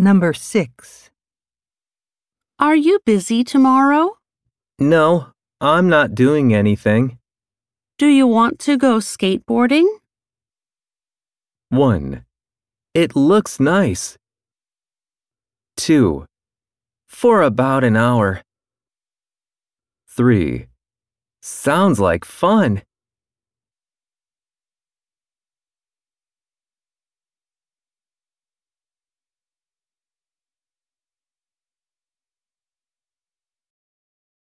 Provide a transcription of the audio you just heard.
Number 6. Are you busy tomorrow? No, I'm not doing anything. Do you want to go skateboarding? 1. It looks nice. 2. For about an hour. 3. Sounds like fun.